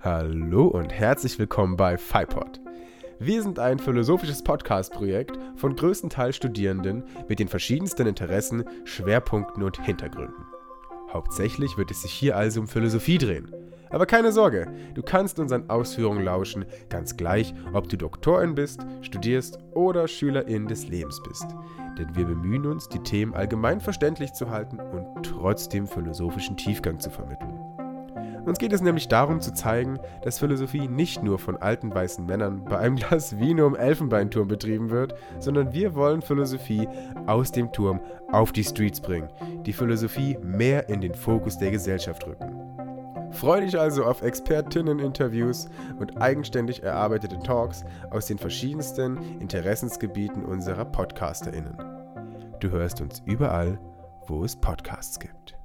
Hallo und herzlich willkommen bei FIPOD. Wir sind ein philosophisches Podcast-Projekt von größtenteils Studierenden mit den verschiedensten Interessen, Schwerpunkten und Hintergründen. Hauptsächlich wird es sich hier also um Philosophie drehen. Aber keine Sorge, du kannst unseren Ausführungen lauschen, ganz gleich, ob du Doktorin bist, studierst oder Schülerin des Lebens bist. Denn wir bemühen uns, die Themen allgemein verständlich zu halten und trotzdem philosophischen Tiefgang zu vermitteln. Uns geht es nämlich darum zu zeigen, dass Philosophie nicht nur von alten weißen Männern bei einem Glas Vino im Elfenbeinturm betrieben wird, sondern wir wollen Philosophie aus dem Turm auf die Streets bringen, die Philosophie mehr in den Fokus der Gesellschaft rücken. Freu dich also auf Expertinnen-Interviews und eigenständig erarbeitete Talks aus den verschiedensten Interessensgebieten unserer PodcasterInnen. Du hörst uns überall, wo es Podcasts gibt.